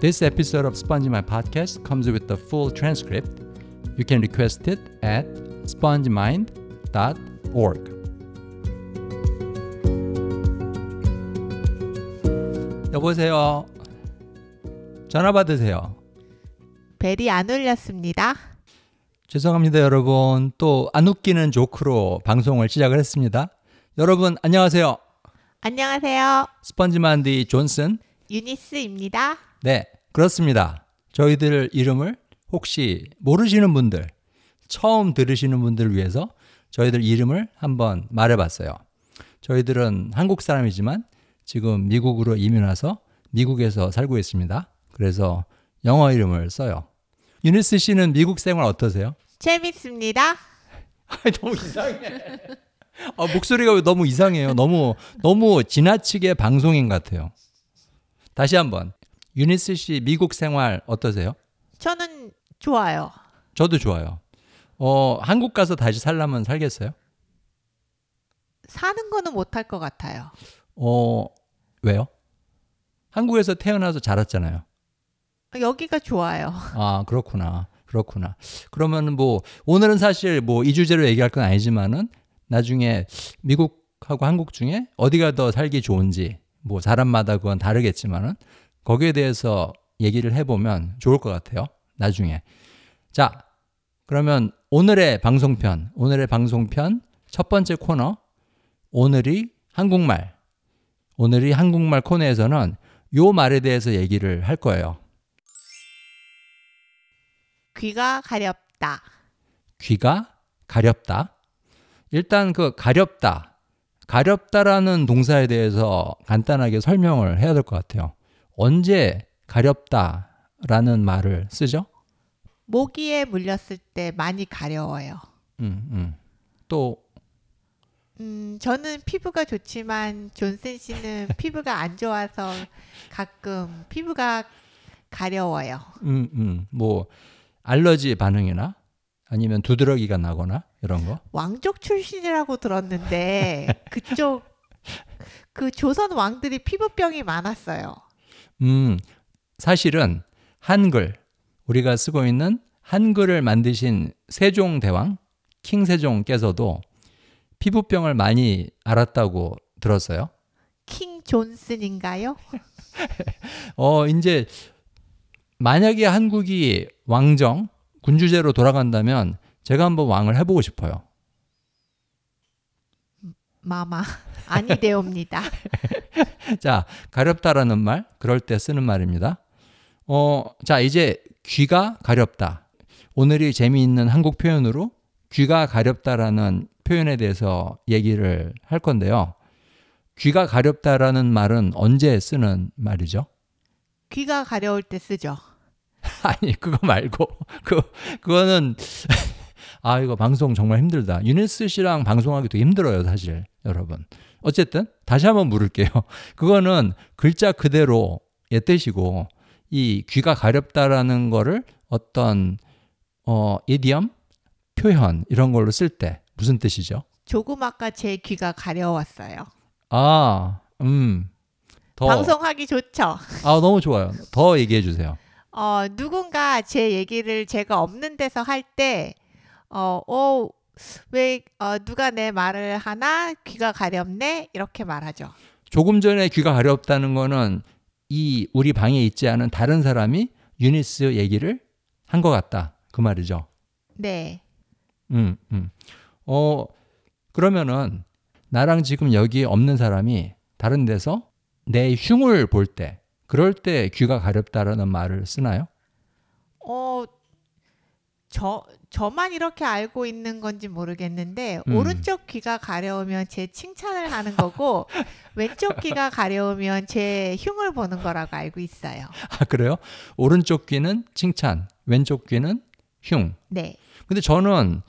This episode of Spongy My Podcast comes with the full transcript. You can request it at spongemind.org. 여보세요. 전화 받으세요. 벨이 안 울렸습니다. 죄송합니다, 여러분. 또 안 웃기는 조크로 방송을 시작을 했습니다. 여러분 안녕하세요. 안녕하세요. 스펀지만디 존슨. 유니스입니다. 네, 그렇습니다. 저희들 이름을 혹시 모르시는 분들, 처음 들으시는 분들을 위해서 저희들 이름을 한번 말해봤어요. 저희들은 한국 사람이지만 지금 미국으로 이민 와서 미국에서 살고 있습니다. 그래서 영어 이름을 써요. 유니스 씨는 미국 생활 어떠세요? 재밌습니다. 너무 이상해. 아, 목소리가 왜 너무 이상해요. 너무 너무 지나치게 방송인 같아요. 다시 한번 유니스 씨 미국 생활 어떠세요? 저는 좋아요. 저도 좋아요. 어, 한국 가서 다시 살려면 살겠어요? 사는 거는 못할 것 같아요. 어, 왜요? 한국에서 태어나서 자랐잖아요. 여기가 좋아요. 아, 그렇구나. 그렇구나. 그러면 뭐 오늘은 사실 뭐 이 주제로 얘기할 건 아니지만은 나중에 미국하고 한국 중에 어디가 더 살기 좋은지 뭐 사람마다 그건 다르겠지만은 거기에 대해서 얘기를 해보면 좋을 것 같아요. 나중에. 자, 그러면 오늘의 방송편, 오늘의 방송편 첫 번째 코너, 오늘이 한국말. 오늘이 한국말 코너에서는 요 말에 대해서 얘기를 할 거예요. 귀가 가렵다. 귀가 가렵다. 일단 그 가렵다. 가렵다라는 동사에 대해서 간단하게 설명을 해야 될 것 같아요. 언제 가렵다라는 말을 쓰죠? 모기에 물렸을 때 많이 가려워요. 음, 음. 또 음, 저는 피부가 좋지만 존슨 씨는 피부가 안 좋아서 가끔 피부가 가려워요. 음, 음. 뭐 알러지 반응이나 아니면 두드러기가 나거나 이런 거. 왕족 출신이라고 들었는데 그쪽 그 조선 왕들이 피부병이 많았어요. 음, 사실은 한글 우리가 쓰고 있는 한글을 만드신 세종대왕 킹 세종께서도 피부병을 많이 앓았다고 들었어요. 킹 존슨인가요? 어, 이제 만약에 한국이 왕정 군주제로 돌아간다면 제가 한번 왕을 해보고 싶어요. 마마 아니 되옵니다. 자, 가렵다라는 말, 그럴 때 쓰는 말입니다. 어, 자, 이제 귀가 가렵다. 오늘이 재미있는 한국 표현으로 귀가 가렵다라는 표현에 대해서 얘기를 할 건데요. 귀가 가렵다라는 말은 언제 쓰는 말이죠? 귀가 가려울 때 쓰죠. 아니, 그거 말고, 그, 그거는, 아, 이거 방송 정말 힘들다. 유니스 씨랑 방송하기 되게 힘들어요, 사실, 여러분. 어쨌든, 다시 한번 물을게요. 그거는 글자 그대로의 뜻이고, 이 귀가 가렵다라는 거를 어떤, 어, 이디엄? 표현, 이런 걸로 쓸 때 무슨 뜻이죠? 조금 아까 제 귀가 가려웠어요. 아, 음. 더. 방송하기 좋죠. 아, 너무 좋아요. 더 얘기해 주세요. 어, 누군가 제 얘기를 제가 없는 데서 할 때, 어, 어, 왜, 어, 누가 내 말을 하나? 귀가 가렵네? 이렇게 말하죠. 조금 전에 귀가 가렵다는 거는 이 우리 방에 있지 않은 다른 사람이 유니스 얘기를 한 것 같다. 그 말이죠. 네. 음, 음. 어, 그러면은 나랑 지금 여기 없는 사람이 다른 데서 내 흉을 볼 때, 그럴 때 귀가 가렵다라는 말을 쓰나요? 어, 저, 저만 이렇게 알고 있는 건지 모르겠는데, 음. 오른쪽 귀가 가려우면 제 칭찬을 하는 거고, 왼쪽 귀가 가려우면 제 흉을 보는 거라고 알고 있어요. 아, 그래요? 오른쪽 귀는 칭찬, 왼쪽 귀는 흉. 네. 근데 저는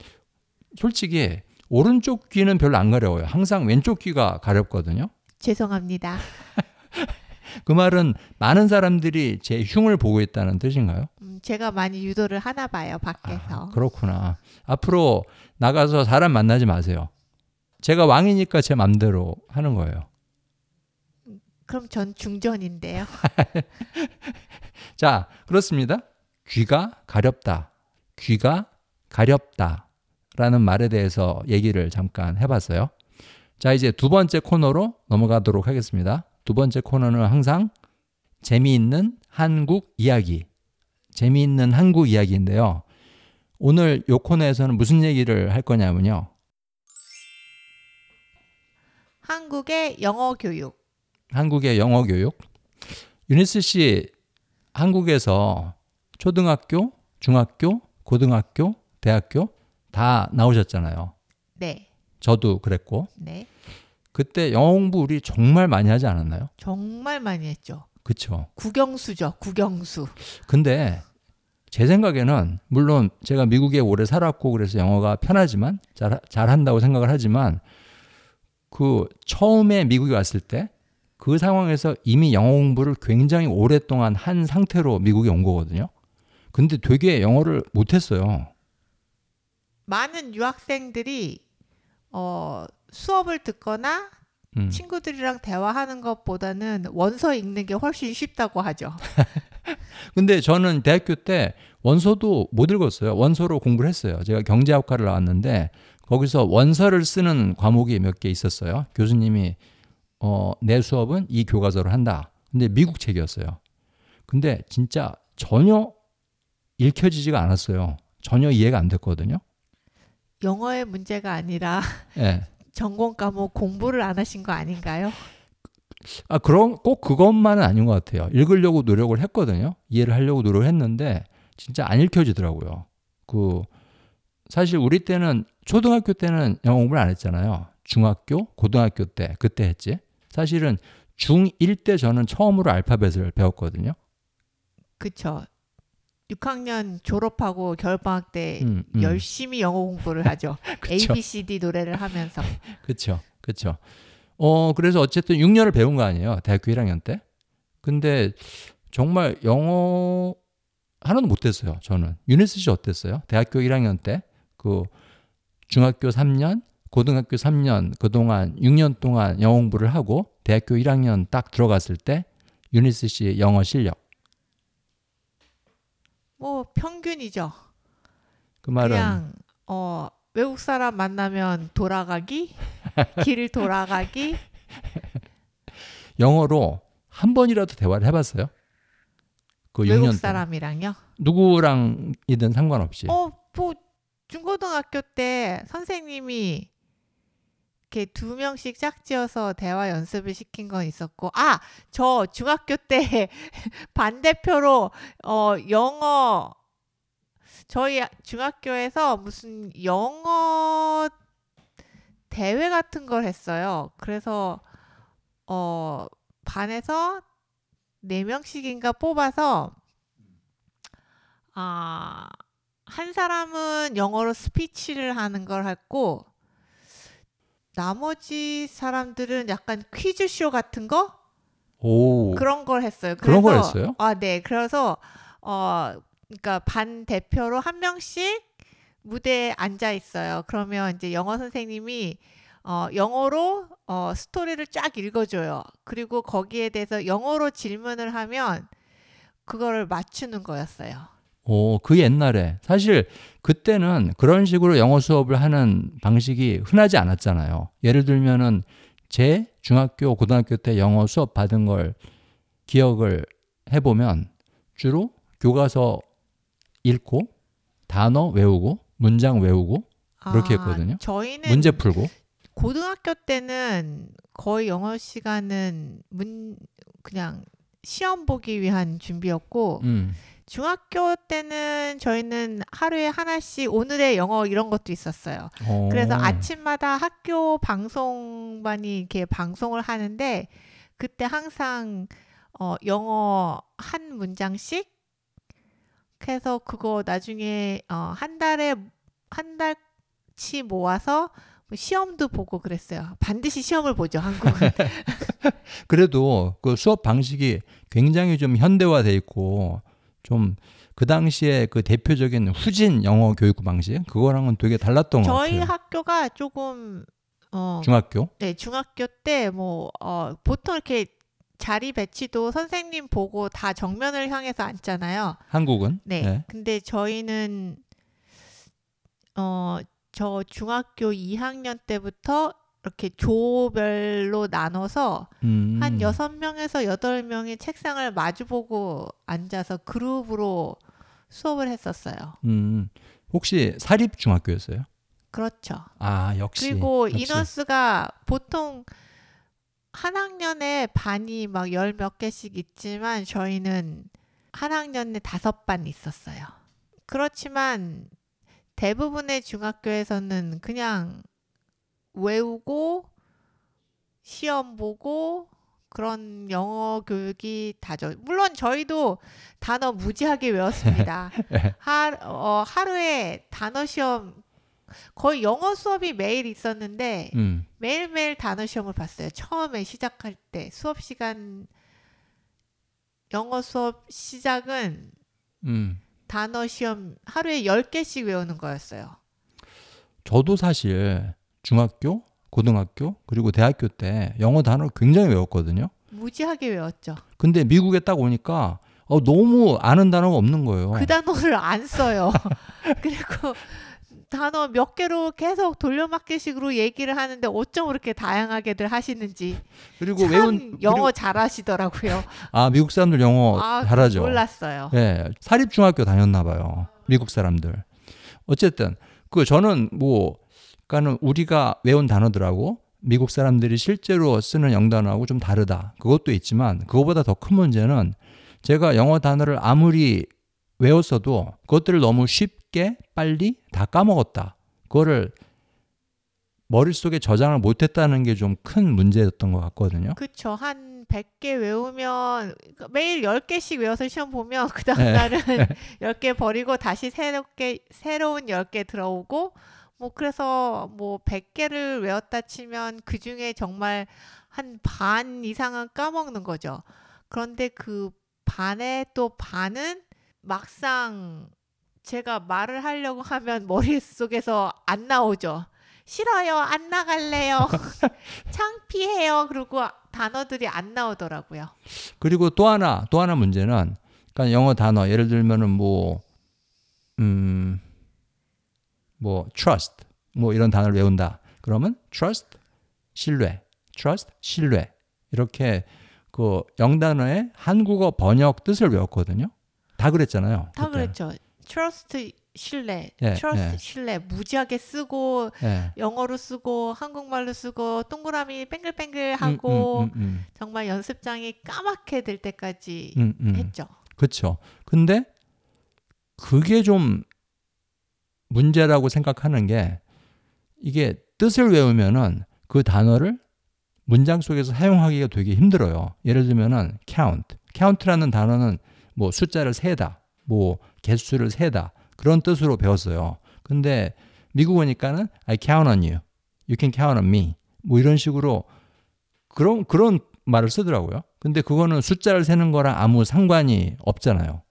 솔직히 오른쪽 귀는 별로 안 가려워요. 항상 왼쪽 귀가 가렵거든요. 죄송합니다. 그 말은 많은 사람들이 제 흉을 보고 있다는 뜻인가요? 음, 제가 많이 유도를 하나 봐요, 아, 밖에서. 그렇구나. 앞으로 나가서 사람 만나지 마세요. 제가 왕이니까 제 맘대로 하는 거예요. 그럼 전 중전인데요. 자, 그렇습니다. 귀가 가렵다. 귀가 가렵다. 라는 말에 대해서 얘기를 잠깐 해봤어요. 자, 이제 두 번째 코너로 넘어가도록 하겠습니다. 두 번째 코너는 항상 재미있는 한국 이야기. 재미있는 한국 이야기인데요. 오늘 요 코너에서는 무슨 얘기를 할 거냐면요. 한국의 영어 교육. 한국의 영어 교육. 유니스 씨, 한국에서 초등학교, 중학교, 고등학교, 대학교 다 나오셨잖아요. 네. 저도 그랬고. 네. 그때 영어 공부 우리 정말 많이 하지 않았나요? 정말 많이 했죠. 그쵸. 국영수죠. 국영수. 근데 제 생각에는 물론 제가 미국에 오래 살았고 그래서 영어가 편하지만 잘, 잘한다고 생각을 하지만 그 처음에 미국에 왔을 때 그 상황에서 이미 영어 공부를 굉장히 오랫동안 한 상태로 미국에 온 거거든요. 근데 되게 영어를 못했어요. 많은 유학생들이 어, 수업을 듣거나 음. 친구들이랑 대화하는 것보다는 원서 읽는 게 훨씬 쉽다고 하죠. 근데 저는 대학교 때 원서도 못 읽었어요. 원서로 공부를 했어요. 제가 경제학과를 나왔는데 거기서 원서를 쓰는 과목이 몇 개 있었어요. 교수님이 어, 내 수업은 이 교과서를 한다. 근데 미국 책이었어요. 근데 진짜 전혀 읽혀지지가 않았어요. 전혀 이해가 안 됐거든요. 영어의 문제가 아니라 예. 전공 과목 공부를 안 하신 거 아닌가요? 아, 그런, 꼭 그것만은 아닌 것 같아요. 읽으려고 노력을 했거든요. 이해를 하려고 노력을 했는데, 진짜 안 읽혀지더라고요. 그, 사실 우리 때는, 초등학교 때는 영어 공부를 안 했잖아요. 중학교, 고등학교 때, 그때 했지. 사실은 중1 때 저는 처음으로 알파벳을 배웠거든요. 그쵸. 6학년 졸업하고 겨울방학 때 음, 음. 열심히 영어 공부를 하죠. A, B, C, D 노래를 하면서. 그쵸. 그쵸. 어, 그래서 어쨌든 6년을 배운 거 아니에요. 대학교 1학년 때. 근데 정말 영어 하나도 못 했어요. 저는. 유니스 씨 어땠어요? 대학교 1학년 때. 그 중학교 3년, 고등학교 3년 그동안 6년 동안 영어 공부를 하고 대학교 1학년 딱 들어갔을 때 유니스 씨 영어 실력. 뭐 평균이죠. 그 말은 그냥 어 외국 사람 만나면 돌아가기, 길을 돌아가기. 영어로 한 번이라도 대화를 해봤어요? 그 6년 외국. 사람이랑요. 누구랑이든 상관없이. 어, 뭐 중고등학교 때 선생님이 이렇게 두 명씩 짝지어서 대화 연습을 시킨 건 있었고, 아, 저 중학교 때 반대표로 어 영어 저희 중학교에서 무슨 영어 대회 같은 걸 했어요. 그래서 어 반에서 네 명씩인가 뽑아서 아, 한 사람은 영어로 스피치를 하는 걸 했고 나머지 사람들은 약간 퀴즈쇼 같은 거 오. 그런 걸 했어요. 그런 걸 그래서- 했어요? 아, 네. 그래서 어 그러니까 반 대표로 한 명씩 무대에 앉아 있어요. 그러면 이제 영어 선생님이 어 영어로 어 스토리를 쫙 읽어줘요. 그리고 거기에 대해서 영어로 질문을 하면 그거를 맞추는 거였어요. 오, 그 옛날에 사실 그때는 그런 식으로 영어 수업을 하는 방식이 흔하지 않았잖아요. 예를 들면은 제 중학교, 고등학교 때 영어 수업 받은 걸 기억을 해보면 주로 교과서 읽고 단어 외우고 문장 외우고 그렇게 아, 했거든요. 저희는 문제 풀고 고등학교 때는 거의 영어 시간은 문 그냥 시험 보기 위한 준비였고 음. 중학교 때는 저희는 하루에 하나씩 오늘의 영어 이런 것도 있었어요. 어. 그래서 아침마다 학교 방송반이 이렇게 방송을 하는데 그때 항상 어, 영어 한 문장씩 해서 그거 나중에 어, 한 달에 한 달치 모아서 뭐 시험도 보고 그랬어요. 반드시 시험을 보죠, 한국은. 그래도 그 수업 방식이 굉장히 좀 현대화돼 있고 좀 그 당시에 그 대표적인 후진 영어 교육 방식 그거랑은 되게 달랐던 것 저희 같아요. 학교가 조금 어, 중학교 네, 중학교 때 뭐 어, 보통 이렇게 자리 배치도 선생님 보고 다 정면을 향해서 앉잖아요. 한국은 네. 근데 저희는 어, 저 중학교 2학년 때부터 이렇게 조별로 나눠서 음. 한 여섯 명에서 여덟 명이 책상을 마주보고 앉아서 그룹으로 수업을 했었어요. 음. 혹시 사립 중학교였어요? 그렇죠. 아 역시. 그리고 역시. 인원수가 보통 한 학년에 반이 막 열 몇 개씩 있지만 저희는 한 학년에 다섯 반 있었어요. 그렇지만 대부분의 중학교에서는 그냥 외우고 시험 보고 그런 영어 교육이 다죠. 물론 저희도 단어 무지하게 외웠습니다. 하, 어, 하루에 단어 시험 거의 영어 수업이 매일 있었는데 음. 매일매일 단어 시험을 봤어요. 처음에 시작할 때 수업 시간 영어 수업 시작은 음. 단어 시험 하루에 10개씩 외우는 거였어요. 저도 사실 중학교, 고등학교 그리고 대학교 때 영어 단어 굉장히 외웠거든요. 무지하게 외웠죠. 근데 미국에 딱 오니까 어, 너무 아는 단어가 없는 거예요. 그 단어를 안 써요. 그리고 단어 몇 개로 계속 돌려막기식으로 얘기를 하는데 어쩜 그렇게 다양하게들 하시는지 그리고 참 외운 영어 그리고- 잘하시더라고요. 아 미국 사람들 영어 아, 잘하죠. 몰랐어요. 예, 사립 중학교 다녔나 봐요. 미국 사람들. 어쨌든 그 저는 뭐 그러니까는 우리가 외운 단어들하고 미국 사람들이 실제로 쓰는 영단어하고 좀 다르다. 그것도 있지만 그거보다 더 큰 문제는 제가 영어 단어를 아무리 외웠어도 그것들을 너무 쉽게 빨리 다 까먹었다. 그거를 머릿속에 저장을 못했다는 게 좀 큰 문제였던 것 같거든요. 그쵸. 한 100개 외우면 매일 10개씩 외워서 시험 보면 그 다음 네. 날은 10개 버리고 다시 새롭게 새로운 10개 들어오고 뭐 그래서 뭐 100개를 외웠다 치면 그 중에 정말 한 반 이상은 까먹는 거죠. 그런데 그 반의 또 반은 막상 제가 말을 하려고 하면 머릿속에서 안 나오죠. 싫어요. 안 나갈래요. 창피해요. 그리고 단어들이 안 나오더라고요. 그리고 또 하나 또 하나 문제는 그러니까 영어 단어 예를 들면은 뭐 음, 뭐 trust 뭐 이런 단어를 외운다. 그러면 trust 신뢰, trust 신뢰 이렇게 그 영단어의 한국어 번역 뜻을 외웠거든요. 다 그랬잖아요. 다 그때. 그랬죠. trust 신뢰, 예, trust 예. 신뢰 무지하게 쓰고 예. 영어로 쓰고 한국말로 쓰고 동그라미 뱅글뱅글 음, 하고 음, 음, 정말 연습장이 까맣게 될 때까지 음, 음, 음. 했죠. 그렇죠. 근데 그게 좀 문제라고 생각하는 게 이게 뜻을 외우면은 그 단어를 문장 속에서 사용하기가 되게 힘들어요. 예를 들면은 count. count라는 단어는 뭐 숫자를 세다, 뭐 개수를 세다 그런 뜻으로 배웠어요. 근데 미국 오니까는 I count on you, you can count on me 뭐 이런 식으로 그런 그런 말을 쓰더라고요. 근데 그거는 숫자를 세는 거랑 아무 상관이 없잖아요.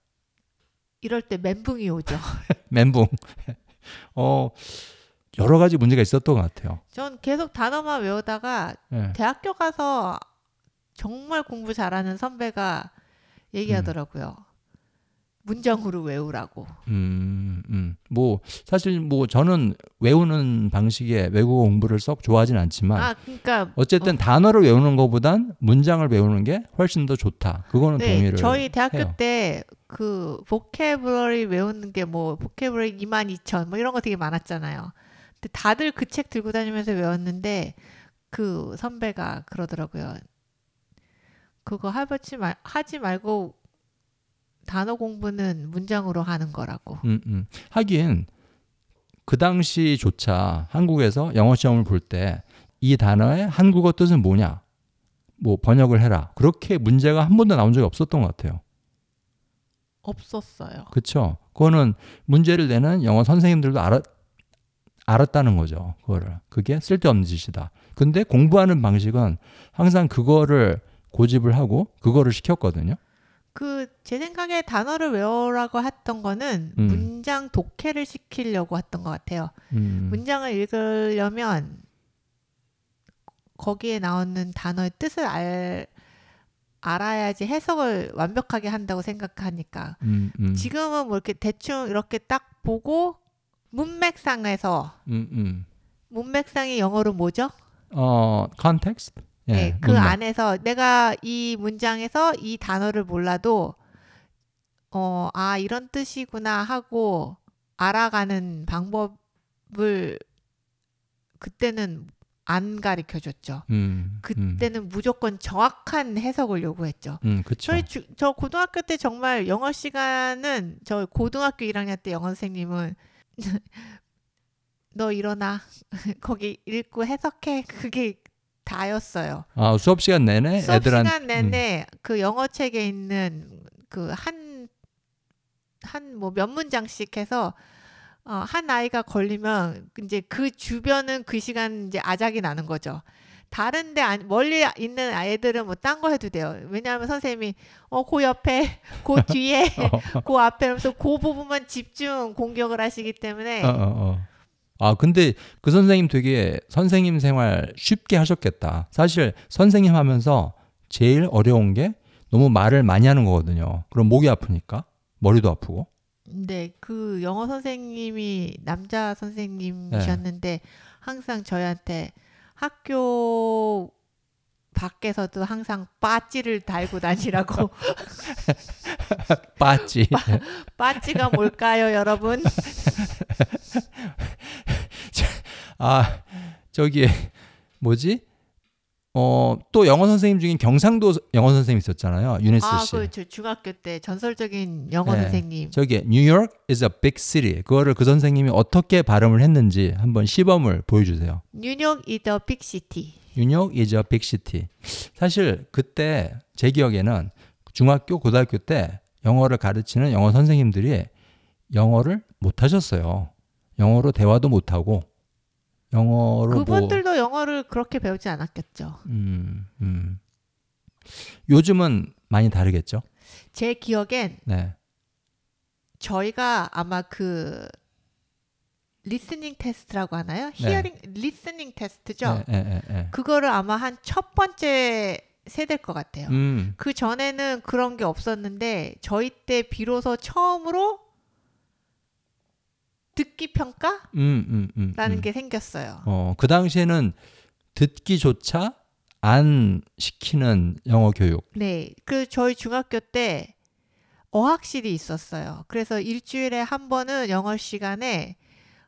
이럴 때 멘붕이 오죠. 멘붕. 어 여러 가지 문제가 있었던 것 같아요. 전 계속 단어만 외우다가 예. 대학교 가서 정말 공부 잘하는 선배가 얘기하더라고요. 문장으로 외우라고. 음, 음. 뭐 사실 뭐 저는 외우는 방식의 외국어 공부를 썩 좋아하진 않지만 아, 그러니까 어쨌든 단어를 외우는 것보단 문장을 외우는 게 훨씬 더 좋다. 그거는 네, 동의를 저희 대학교. 때 그 보케블러리 외우는 게 뭐 보케블러리 22,000 뭐 이런 거 되게 많았잖아요. 근데 다들 그 책 들고 다니면서 외웠는데 그 선배가 그러더라고요. 그거 하지 말 하지 말고 단어 공부는 문장으로 하는 거라고. 음, 음. 하긴 그 당시조차 한국에서 영어 시험을 볼 때 이 단어의 한국어 뜻은 뭐냐? 뭐 번역을 해라. 그렇게 문제가 한 번도 나온 적이 없었던 것 같아요. 없었어요. 그렇죠? 그거는 문제를 내는 영어 선생님들도 알았 알았다는 거죠. 그거를. 그게 쓸데없는 짓이다. 근데 공부하는 방식은 항상 그거를 고집을 하고 그거를 시켰거든요. 그 제 생각에 단어를 외우라고 했던 거는 음. 문장 독해를 시키려고 했던 것 같아요. 음. 문장을 읽으려면 거기에 나오는 단어의 뜻을 알, 알아야지 해석을 완벽하게 한다고 생각하니까 음, 음. 지금은 뭐 이렇게 대충 이렇게 딱 보고 문맥상에서 음, 음. 문맥상이 영어로 뭐죠? 어, context? 예, 네, 그 문맥. 안에서 내가 이 문장에서 이 단어를 몰라도 어, 아, 이런 뜻이구나 하고 알아가는 방법을 그때는 안 가르쳐 줬죠. 음, 음. 그때는 무조건 정확한 해석을 요구했죠. 음, 그쵸. 저희 주, 저 고등학교 때 정말 영어 시간은 저 고등학교 1학년 때 영어 선생님은 너 일어나 거기 읽고 해석해 그게 다였어요. 아, 수업 시간 내내 수업 애들한 시간 내내 그 영어 책에 있는 그 한 한 뭐 몇 문장씩 해서 어, 한 아이가 걸리면 이제 그 주변은 그 시간 이제 아작이 나는 거죠. 다른데 안- 멀리 있는 아이들은 뭐 딴 거 해도 돼요. 왜냐하면 선생님이 어그 옆에 그 뒤에 그 앞에 하면서 그 부분만 집중 공격을 하시기 때문에 어, 어, 어. 아, 근데 그 선생님 되게 선생님 생활 쉽게 하셨겠다. 사실 선생님 하면서 제일 어려운 게 너무 말을 많이 하는 거거든요. 그럼 목이 아프니까 머리도 아프고. 네, 그 영어 선생님이 남자 선생님이셨는데 항상 저희한테 학교 밖에서도 항상 빠찌를 달고 다니라고 빠지. 빠찌가 뭘까요, 여러분? 아, 저기 뭐지? 어, 또 영어 선생님 중에 경상도 영어 선생님 있었잖아요. 유니스 아, 씨. 그저 중학교 때 전설적인 영어 네. 선생님. 저기 뉴욕 is a big city. 그거를 그 선생님이 어떻게 발음을 했는지 한번 시범을 보여 주세요. 뉴욕 is a big city. 뉴욕 is a big city. 사실 그때 제 기억에는 중학교, 고등학교 때 영어를 가르치는 영어 선생님들이 영어를 못 하셨어요. 영어로 대화도 못 하고 영어로 뭐 그분들도 영어를 그렇게 배우지 않았겠죠. 음, 음. 요즘은 많이 다르겠죠. 제 기억엔 네. 저희가 아마 그 listening test라고 하나요? 네. hearing listening test죠. 네, 네, 네, 네. 그거를 아마 한 첫 번째 세대일 것 같아요. 음, 그 전에는 그런 게 없었는데 저희 때 비로소 처음으로 듣기 평가라는 음, 음, 음, 음. 게 생겼어요. 어, 그 당시에는 듣기조차 안 시키는 영어 교육. 네, 그 저희 중학교 때 어학실이 있었어요. 그래서 일주일에 한 번은 영어 시간에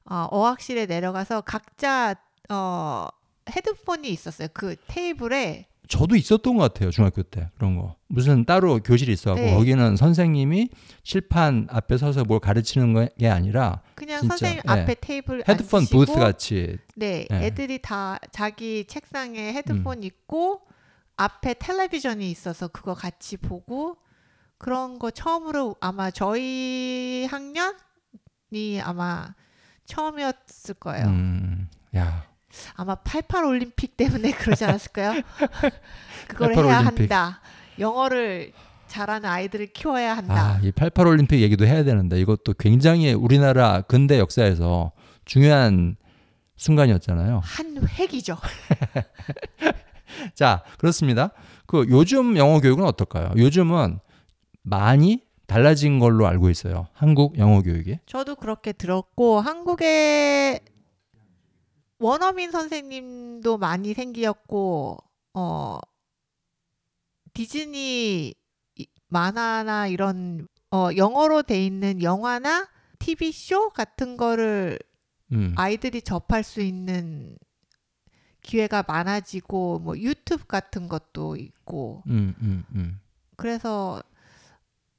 어, 어학실에 내려가서 각자 어, 헤드폰이 있었어요. 그 테이블에 저도 있었던 것 같아요 중학교 때 그런 거 무슨 따로 교실이 있어갖고 네. 거기는 선생님이 칠판 앞에 서서 뭘 가르치는 게 아니라 그냥 진짜, 선생님 예. 앞에 테이블 헤드폰 앉으시고 부스 같이 네, 예. 애들이 다 자기 책상에 헤드폰 음. 있고 앞에 텔레비전이 있어서 그거 같이 보고 그런 거 처음으로 아마 저희 학년이 아마 처음이었을 거예요. 음, 야 아마 88 올림픽 때문에 그러지 않았을까요? 그걸 88 해야 올림픽. 한다. 영어를 잘하는 아이들을 키워야 한다. 아, 이88 올림픽 얘기도 해야 되는데 이것도 굉장히 우리나라 근대 역사에서 중요한 순간이었잖아요. 한 획이죠. 자, 그렇습니다. 그 요즘 영어 교육은 어떨까요? 요즘은 많이 달라진 걸로 알고 있어요. 한국 영어 교육이. 저도 그렇게 들었고 한국에 원어민 선생님도 많이 생기었고 어 디즈니 이- 만화나 이런 어 영어로 돼 있는 영화나 TV 쇼 같은 거를 음. 아이들이 접할 수 있는 기회가 많아지고 뭐 유튜브 같은 것도 있고 음, 음, 음. 그래서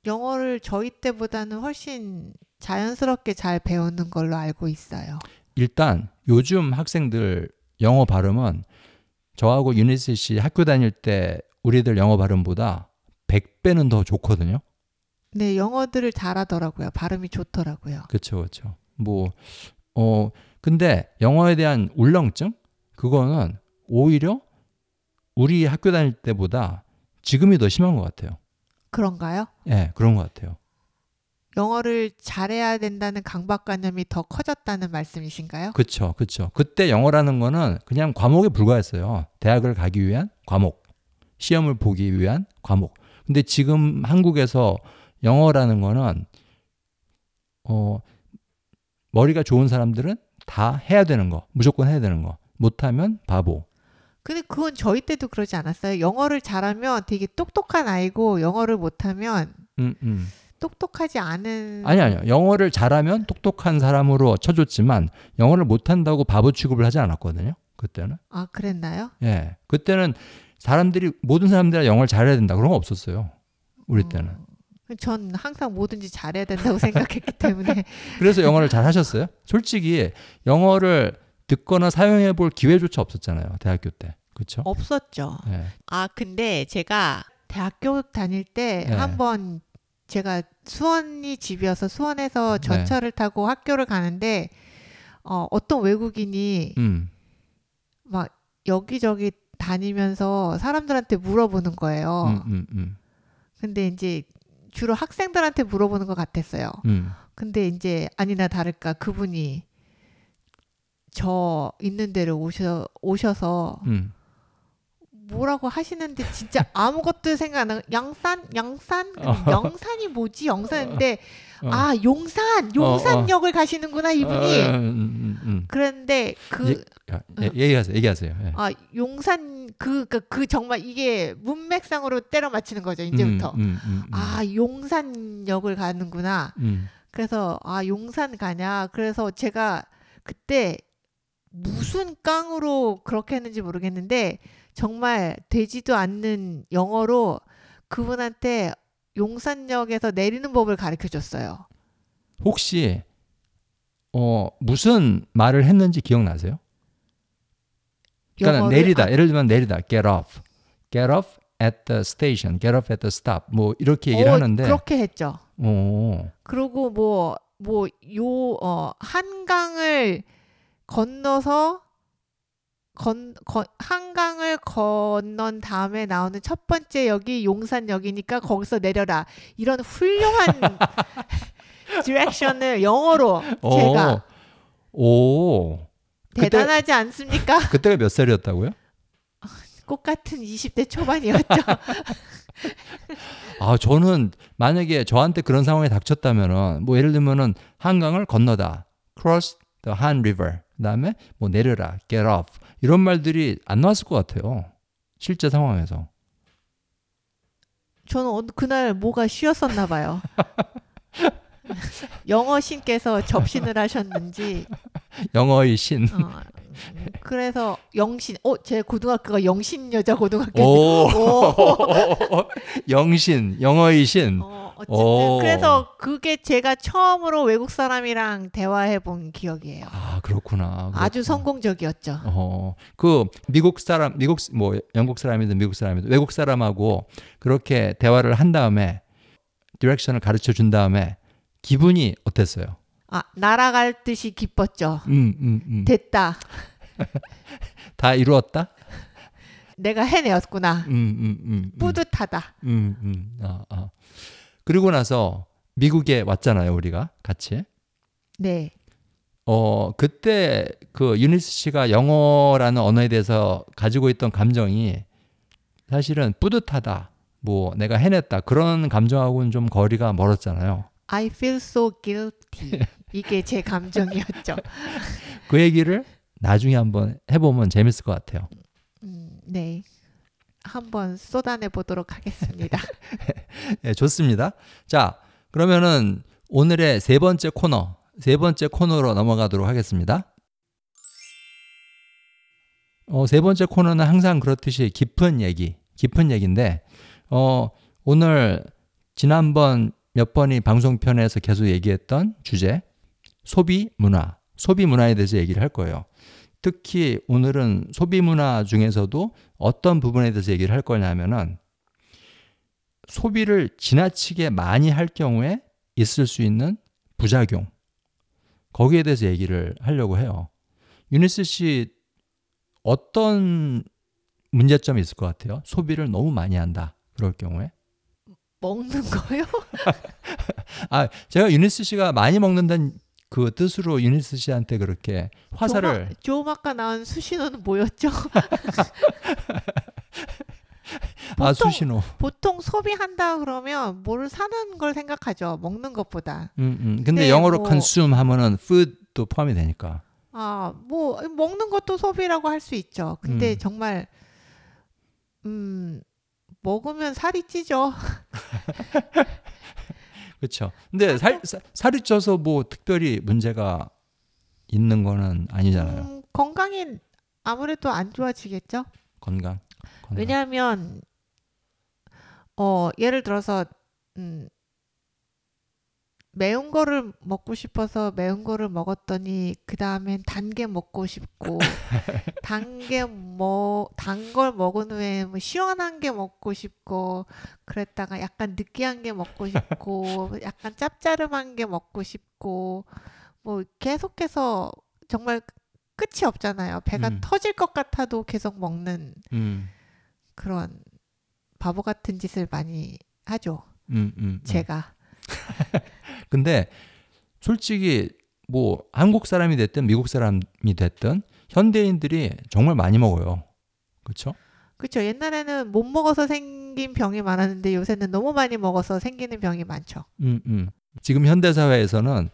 영어를 저희 때보다는 훨씬 자연스럽게 잘 배우는 걸로 알고 있어요. 일단 요즘 학생들 영어 발음은 저하고 유니스 씨 학교 다닐 때 우리들 영어 발음보다 100배는 더 좋거든요. 네, 영어들을 잘하더라고요. 발음이 좋더라고요. 그렇죠. 그렇죠. 뭐 어, 근데 영어에 대한 울렁증 그거는 오히려 우리 학교 다닐 때보다 지금이 더 심한 것 같아요. 그런가요? 예, 그런 것 같아요. 영어를 잘해야 된다는 강박관념이 더 커졌다는 말씀이신가요? 그렇죠. 그렇죠. 그때 영어라는 거는 그냥 과목에 불과했어요. 대학을 가기 위한 과목. 시험을 보기 위한 과목. 근데 지금 한국에서 영어라는 거는 어 머리가 좋은 사람들은 다 해야 되는 거, 무조건 해야 되는 거. 못하면 바보. 근데 그건 저희 때도 그러지 않았어요. 영어를 잘하면 되게 똑똑한 아이고 영어를 못하면 음, 음. 똑똑하지 않은 아니 아니요. 영어를 잘하면 똑똑한 사람으로 쳐줬지만 영어를 못한다고 바보 취급을 하지 않았거든요. 그때는. 아 그랬나요? 예. 그때는 사람들이 모든 사람들이 영어를 잘해야 된다 그런 거 없었어요. 우리 때는. 전 항상 뭐든지 잘해야 된다고 생각했기 때문에 그래서 영어를 잘 하셨어요? 솔직히 영어를 듣거나 사용해 볼 기회조차 없었잖아요. 대학교 때. 그렇죠? 없었죠. 예. 아 근데 제가 대학교 다닐 때 네. 한번 제가 수원이 집이어서 수원에서 네. 전철을 타고 학교를 가는데 어, 어떤 외국인이 음. 막 여기저기 다니면서 사람들한테 물어보는 거예요. 음, 음, 음. 근데 이제 주로 학생들한테 물어보는 것 같았어요. 음. 근데 이제 아니나 다를까 그분이 저 있는 데를 오셔 오셔서 음. 뭐라고 하시는데 진짜 아무것도 생각 안 나고 양산 양산 어. 영산이 뭐지 영산인데 어. 아 용산 용산역을 가시는구나 이분이 어, 음, 음, 음. 그런데 그 예, 야, 예, 얘기하세요. 얘기하세요. 예. 아 용산 그그 그 정말 이게 문맥상으로 때려 맞히는 거죠 이제부터 음. 아 용산역을 가는구나 음. 그래서 아 용산 가냐 그래서 제가 그때 무슨 깡으로 그렇게 했는지 모르겠는데 정말 되지도 않는 영어로 그분한테 용산역에서 내리는 법을 가르쳐 줬어요. 혹시 어 무슨 말을 했는지 기억나세요? 그러니까 내리다. 아, 예를 들면 내리다. Get off. Get off at the station. Get off at the stop. 뭐 이렇게 얘기를 어, 하는데 그렇게 했죠. 어. 그리고 뭐 뭐 요 어, 한강을 건너서 건, 건 한강을 건넌 다음에 나오는 첫 번째 역이 용산역이니까 거기서 내려라. 이런 훌륭한 디렉션을 영어로 제가 오. 그때- 대단하지 않습니까? 그때가 몇 살이었다고요? 꽃 같은 20대 초반이었죠. 아, 저는 만약에 저한테 그런 상황이 닥쳤다면은 뭐 예를 들면은 한강을 건너다. cross the Han River. 그다음에 뭐 내려라. get off. 이런 말들이 안 나왔을 것 같아요. 실제 상황에서. 저는 그날 뭐가 쉬었었나 봐요. 영어 신께서 접신을 하셨는지 영어의 신. 어, 그래서 영신 어 제 고등학교가 영신 여자 고등학교 오. 오. 영신, 영어의 신. 어, 어쨌든 오. 그래서 그게 제가 처음으로 외국 사람이랑 대화해 본 기억이에요. 아, 그렇구나. 아주 그렇구나. 성공적이었죠. 어, 그 미국 사람, 미국 뭐 영국 사람이든 미국 사람이든 외국 사람하고 그렇게 대화를 한 다음에 디렉션을 가르쳐 준 다음에 기분이 어땠어요? 아 날아갈 듯이 기뻤죠. 음, 음, 음. 됐다. 다 이루었다? 내가 해내었구나. 음, 음, 음, 음. 뿌듯하다. 아, 아. 그리고 나서 미국에 왔잖아요, 우리가 같이. 네. 어, 그때 그 유니스 씨가 영어라는 언어에 대해서 가지고 있던 감정이 사실은 뿌듯하다. 뭐 내가 해냈다. 그런 감정하고는 좀 거리가 멀었잖아요. I feel so guilty. 이게 제 감정이었죠. 그 얘기를 나중에 한번 해보면 재밌을 것 같아요. 음, 네. 한번 쏟아내 보도록 하겠습니다. 네, 좋습니다. 자, 그러면은 오늘의 세 번째 코너, 세 번째 코너로 넘어가도록 하겠습니다. 어, 세 번째 코너는 항상 그렇듯이 깊은 얘기, 깊은 얘기인데, 어, 오늘 지난번 몇 번이 방송편에서 계속 얘기했던 주제, 소비 문화, 소비 문화에 대해서 얘기를 할 거예요. 특히 오늘은 소비 문화 중에서도 어떤 부분에 대해서 얘기를 할 거냐면은 소비를 지나치게 많이 할 경우에 있을 수 있는 부작용 거기에 대해서 얘기를 하려고 해요. 유니스 씨 어떤 문제점이 있을 것 같아요? 소비를 너무 많이 한다. 그럴 경우에. 먹는 거요? 아, 제가 유니스 씨가 많이 먹는다는 그 뜻으로 유니스 씨한테 그렇게 화살을 좀, 아- 좀 아까 나온 수신호는 뭐였죠? 아 보통 수신호. 보통 소비한다 그러면 뭘 사는 걸 생각하죠. 먹는 것보다. 음, 음. 근데 네, 영어로 뭐- consume 하면은 food도 포함이 되니까. 아, 뭐 먹는 것도 소비라고 할 수 있죠. 근데 음. 정말 음 먹으면 살이 찌죠. 그렇죠. 근데 살, 사- 살이 쪄서 뭐 특별히 문제가 있는 거는 아니잖아요. 음, 건강이 아무래도 안 좋아지겠죠. 건강. 건강. 왜냐하면 어 예를 들어서 음 매운 거를 먹고 싶어서 매운 거를 먹었더니 그 다음엔 단 게 먹고 싶고 단 게 뭐 단 걸 먹은 후에 뭐 시원한 게 먹고 싶고 그랬다가 약간 느끼한 게 먹고 싶고 약간 짭짜름한 게 먹고 싶고 뭐 계속해서 정말 끝이 없잖아요. 배가 음. 터질 것 같아도 계속 먹는 음, 그런 바보 같은 짓을 많이 하죠. 음, 음, 음. 제가. 근데 솔직히 뭐 한국 사람이 됐든 미국 사람이 됐든 현대인들이 정말 많이 먹어요. 그렇죠? 그렇죠. 옛날에는 못 먹어서 생긴 병이 많았는데 요새는 너무 많이 먹어서 생기는 병이 많죠. 음, 음. 지금 현대 사회에서는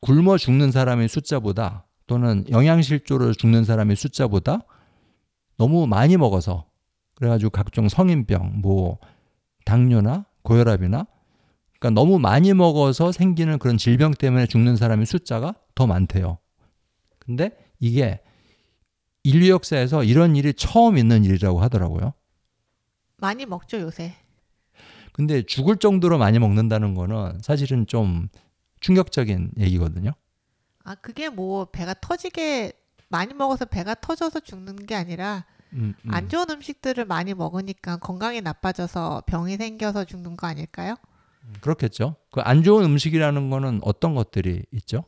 굶어 죽는 사람의 숫자보다 또는 영양실조로 죽는 사람의 숫자보다 너무 많이 먹어서 그래가지고 각종 성인병, 뭐 당뇨나 고혈압이나 그러니까 너무 많이 먹어서 생기는 그런 질병 때문에 죽는 사람의 숫자가 더 많대요. 근데 이게 인류 역사에서 이런 일이 처음 있는 일이라고 하더라고요. 많이 먹죠, 요새. 근데 죽을 정도로 많이 먹는다는 거는 사실은 좀 충격적인 얘기거든요. 아, 그게 뭐 배가 터지게 많이 먹어서 배가 터져서 죽는 게 아니라 음, 음. 안 좋은 음식들을 많이 먹으니까 건강이 나빠져서 병이 생겨서 죽는 거 아닐까요? 그렇겠죠. 그 안 좋은 음식이라는 거는 어떤 것들이 있죠?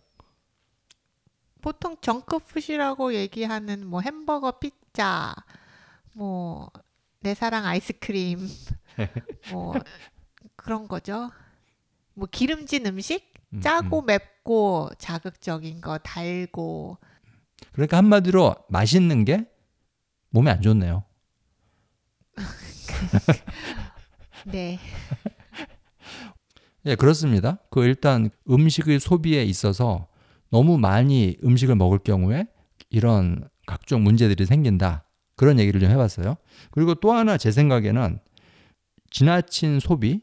보통 정크푸시라고 얘기하는 뭐 햄버거, 피자, 뭐 내 사랑 아이스크림, 뭐 그런 거죠. 뭐 기름진 음식, 음, 짜고 음. 맵고 자극적인 거, 달고 그러니까 한마디로 맛있는 게 몸에 안 좋네요. 네. 예, 그렇습니다. 그 일단 음식의 소비에 있어서 너무 많이 음식을 먹을 경우에 이런 각종 문제들이 생긴다. 그런 얘기를 좀 해봤어요. 그리고 또 하나 제 생각에는 지나친 소비,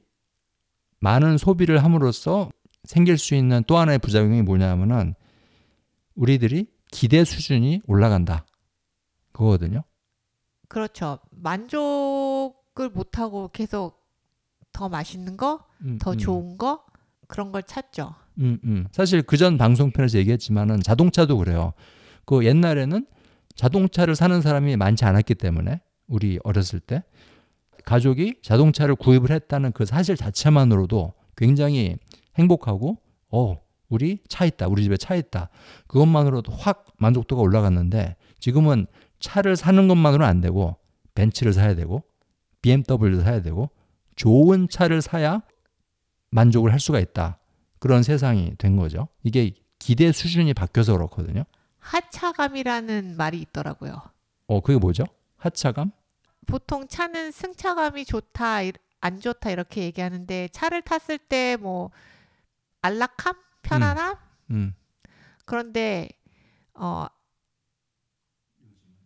많은 소비를 함으로써 생길 수 있는 또 하나의 부작용이 뭐냐면은 우리들이 기대 수준이 올라간다. 그거거든요. 그렇죠. 만족을 못 하고 계속 더 맛있는 거, 음, 더 음. 좋은 거 그런 걸 찾죠. 음, 음. 사실 그 전 방송편에서 얘기했지만은 자동차도 그래요. 그 옛날에는 자동차를 사는 사람이 많지 않았기 때문에 우리 어렸을 때 가족이 자동차를 구입을 했다는 그 사실 자체만으로도 굉장히 행복하고 어, 우리 차 있다. 우리 집에 차 있다. 그것만으로도 확 만족도가 올라갔는데 지금은 차를 사는 것만으로는 안 되고 벤츠를 사야 되고 BMW를 사야 되고 좋은 차를 사야 만족을 할 수가 있다. 그런 세상이 된 거죠. 이게 기대 수준이 바뀌어서 그렇거든요. 하차감이라는 말이 있더라고요. 어, 그게 뭐죠? 하차감? 보통 차는 승차감이 좋다, 이- 안 좋다 이렇게 얘기하는데 차를 탔을 때 뭐 안락함, 편안함 음. 그런데 어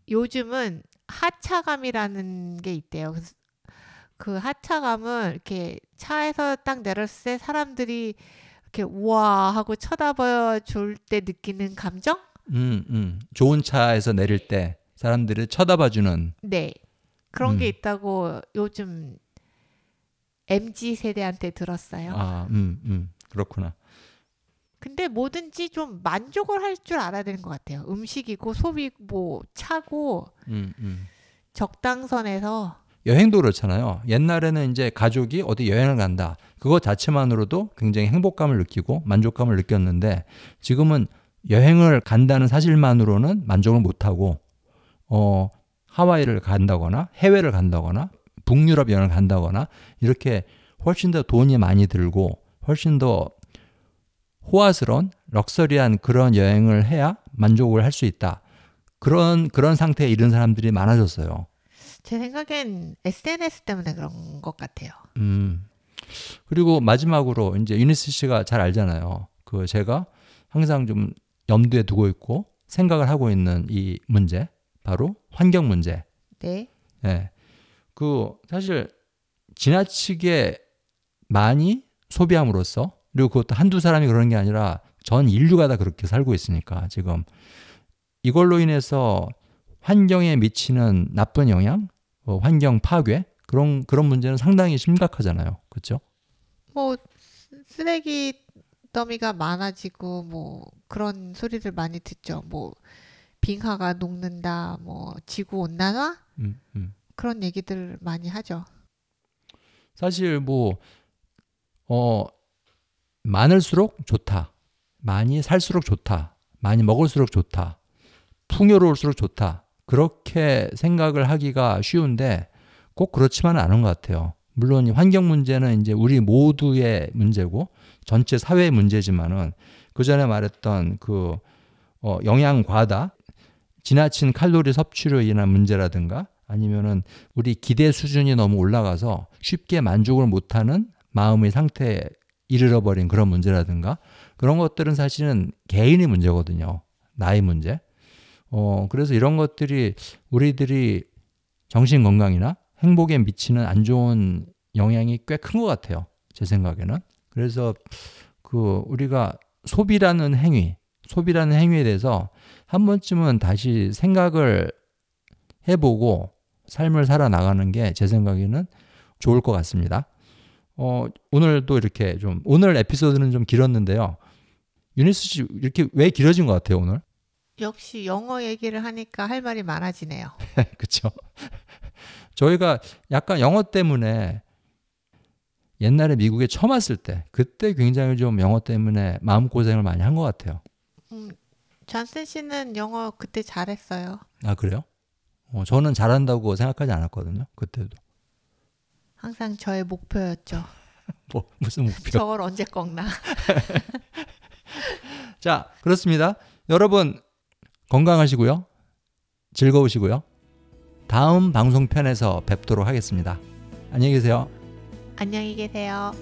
요즘은 하차감이라는 게 있대요. 그 하차감은 이렇게 차에서 딱 내렸을 때 사람들이 이렇게 우와 하고 쳐다봐 줄 때 느끼는 감정? 음, 음. 좋은 차에서 내릴 때 사람들을 쳐다봐 주는 네. 그런 게 음. 있다고 요즘 MZ 세대한테 들었어요. 아, 음, 음. 그렇구나. 근데 뭐든지 좀 만족을 할 줄 알아야 되는 것 같아요. 음식이고 소비 뭐 차고 음, 음. 적당선에서 여행도 그렇잖아요. 옛날에는 이제 가족이 어디 여행을 간다. 그거 자체만으로도 굉장히 행복감을 느끼고 만족감을 느꼈는데 지금은 여행을 간다는 사실만으로는 만족을 못 하고 어 하와이를 간다거나 해외를 간다거나 북유럽 여행을 간다거나 이렇게 훨씬 더 돈이 많이 들고 훨씬 더 호화스러운 럭셔리한 그런 여행을 해야 만족을 할 수 있다. 그런 그런 상태에 이른 사람들이 많아졌어요. 제 생각엔 SNS 때문에 그런 것 같아요. 음. 그리고 마지막으로 이제 유니스 씨가 잘 알잖아요. 그 제가 항상 좀 염두에 두고 있고 생각을 하고 있는 이 문제 바로 환경 문제. 네. 예. 그 사실 지나치게 많이 소비함으로써 그리고 그것도 한두 사람이 그러는 게 아니라 전 인류가 다 그렇게 살고 있으니까 지금 이걸로 인해서 환경에 미치는 나쁜 영향, 어, 환경 파괴 그런 그런 문제는 상당히 심각하잖아요. 그렇죠? 뭐 쓰- 쓰레기 더미가 많아지고 뭐 그런 소리를 많이 듣죠. 뭐 빙하가 녹는다, 뭐 지구 온난화 음, 음. 그런 얘기들 많이 하죠. 사실 뭐 어, 많을수록 좋다. 많이 살수록 좋다. 많이 먹을수록 좋다. 풍요로울수록 좋다. 그렇게 생각을 하기가 쉬운데 꼭 그렇지만은 않은 것 같아요. 물론 이 환경 문제는 이제 우리 모두의 문제고 전체 사회의 문제지만은 그 전에 말했던 그 어, 영양 과다, 지나친 칼로리 섭취로 인한 문제라든가 아니면은 우리 기대 수준이 너무 올라가서 쉽게 만족을 못하는 마음의 상태에 이르러 버린 그런 문제라든가 그런 것들은 사실은 개인의 문제거든요. 나의 문제. 어, 그래서 이런 것들이 우리들이 정신 건강이나 행복에 미치는 안 좋은 영향이 꽤 큰 것 같아요. 제 생각에는. 그래서 그 우리가 소비라는 행위, 소비라는 행위에 대해서 한 번쯤은 다시 생각을 해보고 삶을 살아나가는 게 제 생각에는 좋을 것 같습니다. 어, 오늘도 이렇게 좀, 오늘 에피소드는 좀 길었는데요. 유니스 씨, 이렇게 왜 길어진 것 같아요, 오늘? 역시 영어 얘기를 하니까 할 말이 많아지네요. 그쵸. 저희가 약간 영어 때문에 옛날에 미국에 처음 왔을 때, 그때 굉장히 좀 영어 때문에 마음고생을 많이 한 것 같아요. 음, 잔슨 씨는 영어 그때 잘했어요. 아, 그래요? 어, 저는 잘한다고 생각하지 않았거든요, 그때도. 항상 저의 목표였죠. 뭐, 무슨 목표? 저걸 언제 꺾나. 자, 그렇습니다. 여러분 건강하시고요. 즐거우시고요. 다음 방송편에서 뵙도록 하겠습니다. 안녕히 계세요. 안녕히 계세요.